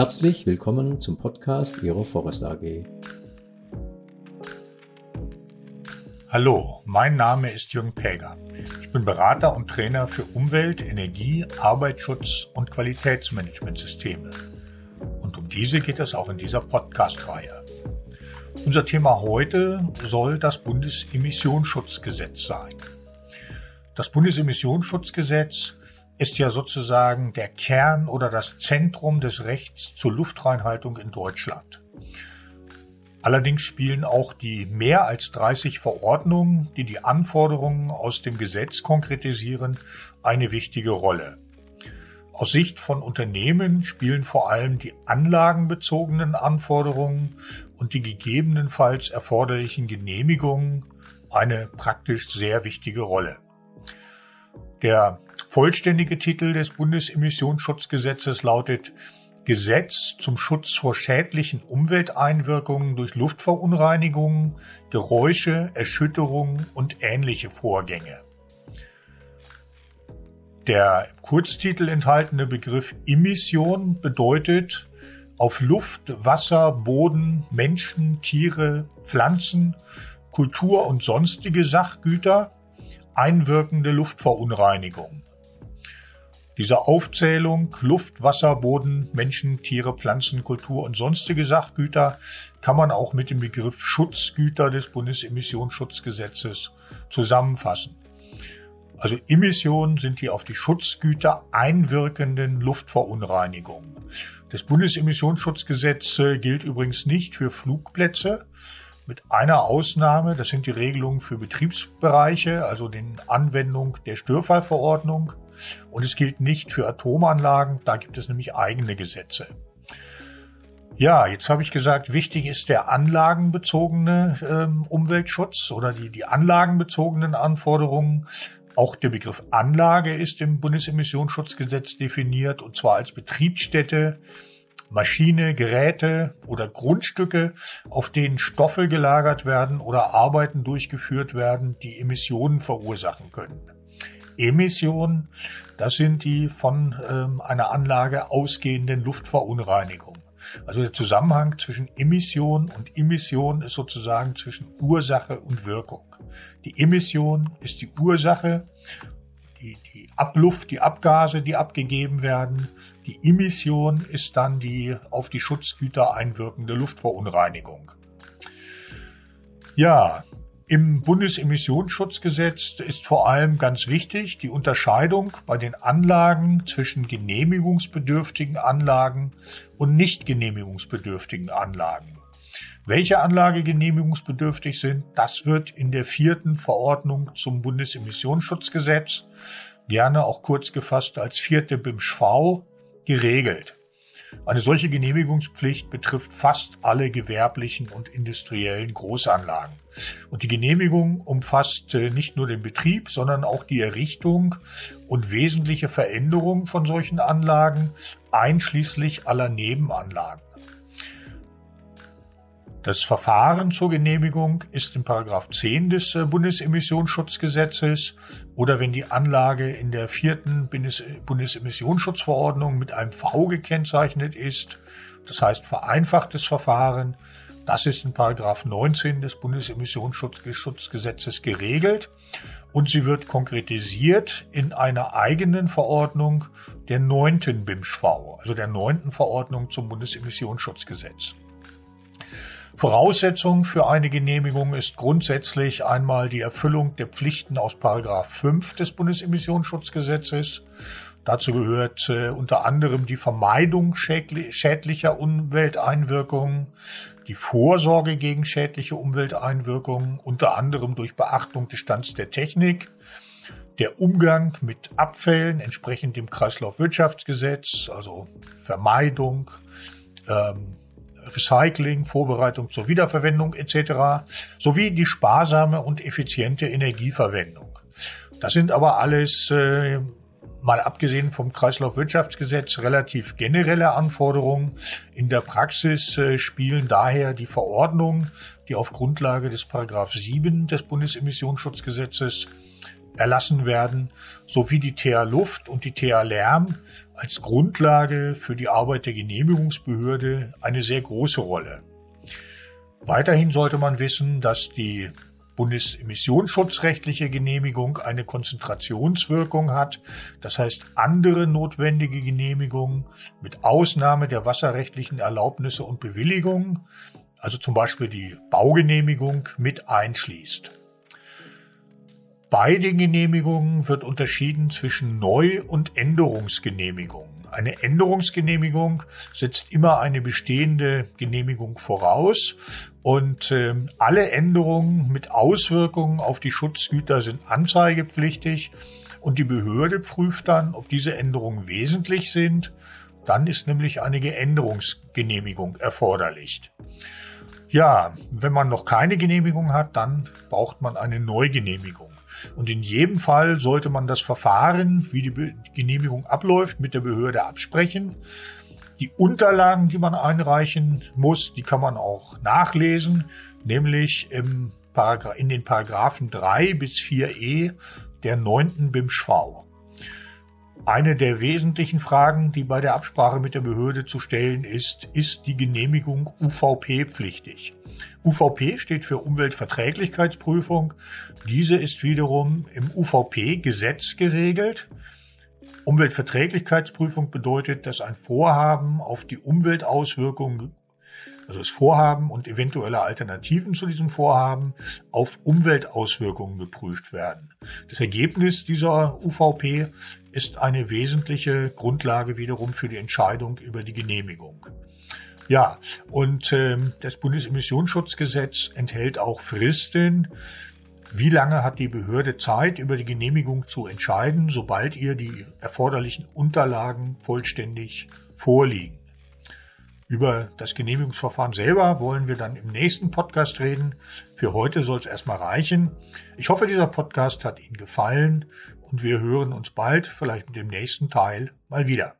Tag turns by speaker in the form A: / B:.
A: Herzlich willkommen zum Podcast Ihrer Forest AG.
B: Hallo, mein Name ist Jürgen Päger. Ich bin Berater und Trainer für Umwelt, Energie, Arbeitsschutz und Qualitätsmanagementsysteme. Und um diese geht es auch in dieser Podcast-Reihe. Unser Thema heute soll das Bundesemissionsschutzgesetz sein. Das Bundesemissionsschutzgesetz ist ja sozusagen der Kern oder das Zentrum des Rechts zur Luftreinhaltung in Deutschland. Allerdings spielen auch die mehr als 30 Verordnungen, die die Anforderungen aus dem Gesetz konkretisieren, eine wichtige Rolle. Aus Sicht von Unternehmen spielen vor allem die anlagenbezogenen Anforderungen und die gegebenenfalls erforderlichen Genehmigungen eine praktisch sehr wichtige Rolle. Der vollständige Titel des Bundesemissionsschutzgesetzes lautet Gesetz zum Schutz vor schädlichen Umwelteinwirkungen durch Luftverunreinigungen, Geräusche, Erschütterungen und ähnliche Vorgänge. Der Kurztitel enthaltene Begriff Emission bedeutet auf Luft, Wasser, Boden, Menschen, Tiere, Pflanzen, Kultur und sonstige Sachgüter einwirkende Luftverunreinigung. Diese Aufzählung Luft, Wasser, Boden, Menschen, Tiere, Pflanzen, Kultur und sonstige Sachgüter kann man auch mit dem Begriff Schutzgüter des Bundesemissionsschutzgesetzes zusammenfassen. Also Emissionen sind die auf die Schutzgüter einwirkenden Luftverunreinigungen. Das Bundesemissionsschutzgesetz gilt übrigens nicht für Flugplätze, mit einer Ausnahme, das sind die Regelungen für Betriebsbereiche, also den Anwendung der Störfallverordnung. Und es gilt nicht für Atomanlagen, da gibt es nämlich eigene Gesetze. Ja, jetzt habe ich gesagt, wichtig ist der anlagenbezogene ähm, Umweltschutz oder die, die anlagenbezogenen Anforderungen. Auch der Begriff Anlage ist im Bundesemissionsschutzgesetz definiert, und zwar als Betriebsstätte, Maschine, Geräte oder Grundstücke, auf denen Stoffe gelagert werden oder Arbeiten durchgeführt werden, die Emissionen verursachen können. Emissionen, das sind die von ähm, einer Anlage ausgehenden Luftverunreinigungen. Also der Zusammenhang zwischen Emission und Emission ist sozusagen zwischen Ursache und Wirkung. Die Emission ist die Ursache, die, die Abluft, die Abgase, die abgegeben werden. Die Emission ist dann die auf die Schutzgüter einwirkende Luftverunreinigung. Ja, im Bundesemissionsschutzgesetz ist vor allem ganz wichtig die Unterscheidung bei den Anlagen zwischen genehmigungsbedürftigen Anlagen und nicht genehmigungsbedürftigen Anlagen. Welche Anlage genehmigungsbedürftig sind, das wird in der vierten Verordnung zum Bundesemissionsschutzgesetz, gerne auch kurz gefasst als vierte BIMSCH-V, geregelt. Eine solche Genehmigungspflicht betrifft fast alle gewerblichen und industriellen Großanlagen. Und die Genehmigung umfasst äh, nicht nur den Betrieb, sondern auch die Errichtung und wesentliche Veränderung von solchen Anlagen, einschließlich aller Nebenanlagen. Das Verfahren zur Genehmigung ist in Paragraph 10 des äh, Bundesemissionsschutzgesetzes oder wenn die Anlage in der vierten Bundesemissionsschutzverordnung mit einem V gekennzeichnet ist, das heißt vereinfachtes Verfahren, das ist in Paragraph 19 des Bundesemissionsschutzgesetzes geregelt und sie wird konkretisiert in einer eigenen Verordnung der neunten BIMSCH-V, also der neunten Verordnung zum Bundesemissionsschutzgesetz. Voraussetzung für eine Genehmigung ist grundsätzlich einmal die Erfüllung der Pflichten aus Paragraph 5 des Bundesemissionsschutzgesetzes. Dazu gehört äh, unter anderem die Vermeidung schädlicher Umwelteinwirkungen, die Vorsorge gegen schädliche Umwelteinwirkungen, unter anderem durch Beachtung des Stands der Technik, der Umgang mit Abfällen entsprechend dem Kreislaufwirtschaftsgesetz, also Vermeidung, ähm, Recycling, Vorbereitung zur Wiederverwendung etc. sowie die sparsame und effiziente Energieverwendung. Das sind aber alles, äh, mal abgesehen vom Kreislaufwirtschaftsgesetz, relativ generelle Anforderungen. In der Praxis äh, spielen daher die Verordnungen, die auf Grundlage des Paragraph 7 des Bundesemissionsschutzgesetzes erlassen werden, sowie die TH Luft und die TH Lärm als Grundlage für die Arbeit der Genehmigungsbehörde eine sehr große Rolle. Weiterhin sollte man wissen, dass die bundesemissionsschutzrechtliche Genehmigung eine Konzentrationswirkung hat. Das heißt, andere notwendige Genehmigungen mit Ausnahme der wasserrechtlichen Erlaubnisse und Bewilligungen, also zum Beispiel die Baugenehmigung, mit einschließt. Bei den Genehmigungen wird unterschieden zwischen Neu- und Änderungsgenehmigungen. Eine Änderungsgenehmigung setzt immer eine bestehende Genehmigung voraus und äh, alle Änderungen mit Auswirkungen auf die Schutzgüter sind anzeigepflichtig und die Behörde prüft dann, ob diese Änderungen wesentlich sind. Dann ist nämlich eine Änderungsgenehmigung erforderlich. Ja, wenn man noch keine Genehmigung hat, dann braucht man eine Neugenehmigung. Und in jedem Fall sollte man das Verfahren, wie die Genehmigung abläuft, mit der Behörde absprechen. Die Unterlagen, die man einreichen muss, die kann man auch nachlesen, nämlich im in den Paragraphen 3 bis 4e der 9. BIMSCHV. Eine der wesentlichen Fragen, die bei der Absprache mit der Behörde zu stellen ist, ist die Genehmigung UVP-pflichtig. UVP steht für Umweltverträglichkeitsprüfung. Diese ist wiederum im UVP-Gesetz geregelt. Umweltverträglichkeitsprüfung bedeutet, dass ein Vorhaben auf die Umweltauswirkungen also das Vorhaben und eventuelle Alternativen zu diesem Vorhaben auf Umweltauswirkungen geprüft werden. Das Ergebnis dieser UVP ist eine wesentliche Grundlage wiederum für die Entscheidung über die Genehmigung. Ja, und ähm, das Bundesemissionsschutzgesetz enthält auch Fristen. Wie lange hat die Behörde Zeit, über die Genehmigung zu entscheiden, sobald ihr die erforderlichen Unterlagen vollständig vorliegen? Über das Genehmigungsverfahren selber wollen wir dann im nächsten Podcast reden. Für heute soll es erstmal reichen. Ich hoffe, dieser Podcast hat Ihnen gefallen und wir hören uns bald, vielleicht mit dem nächsten Teil, mal wieder.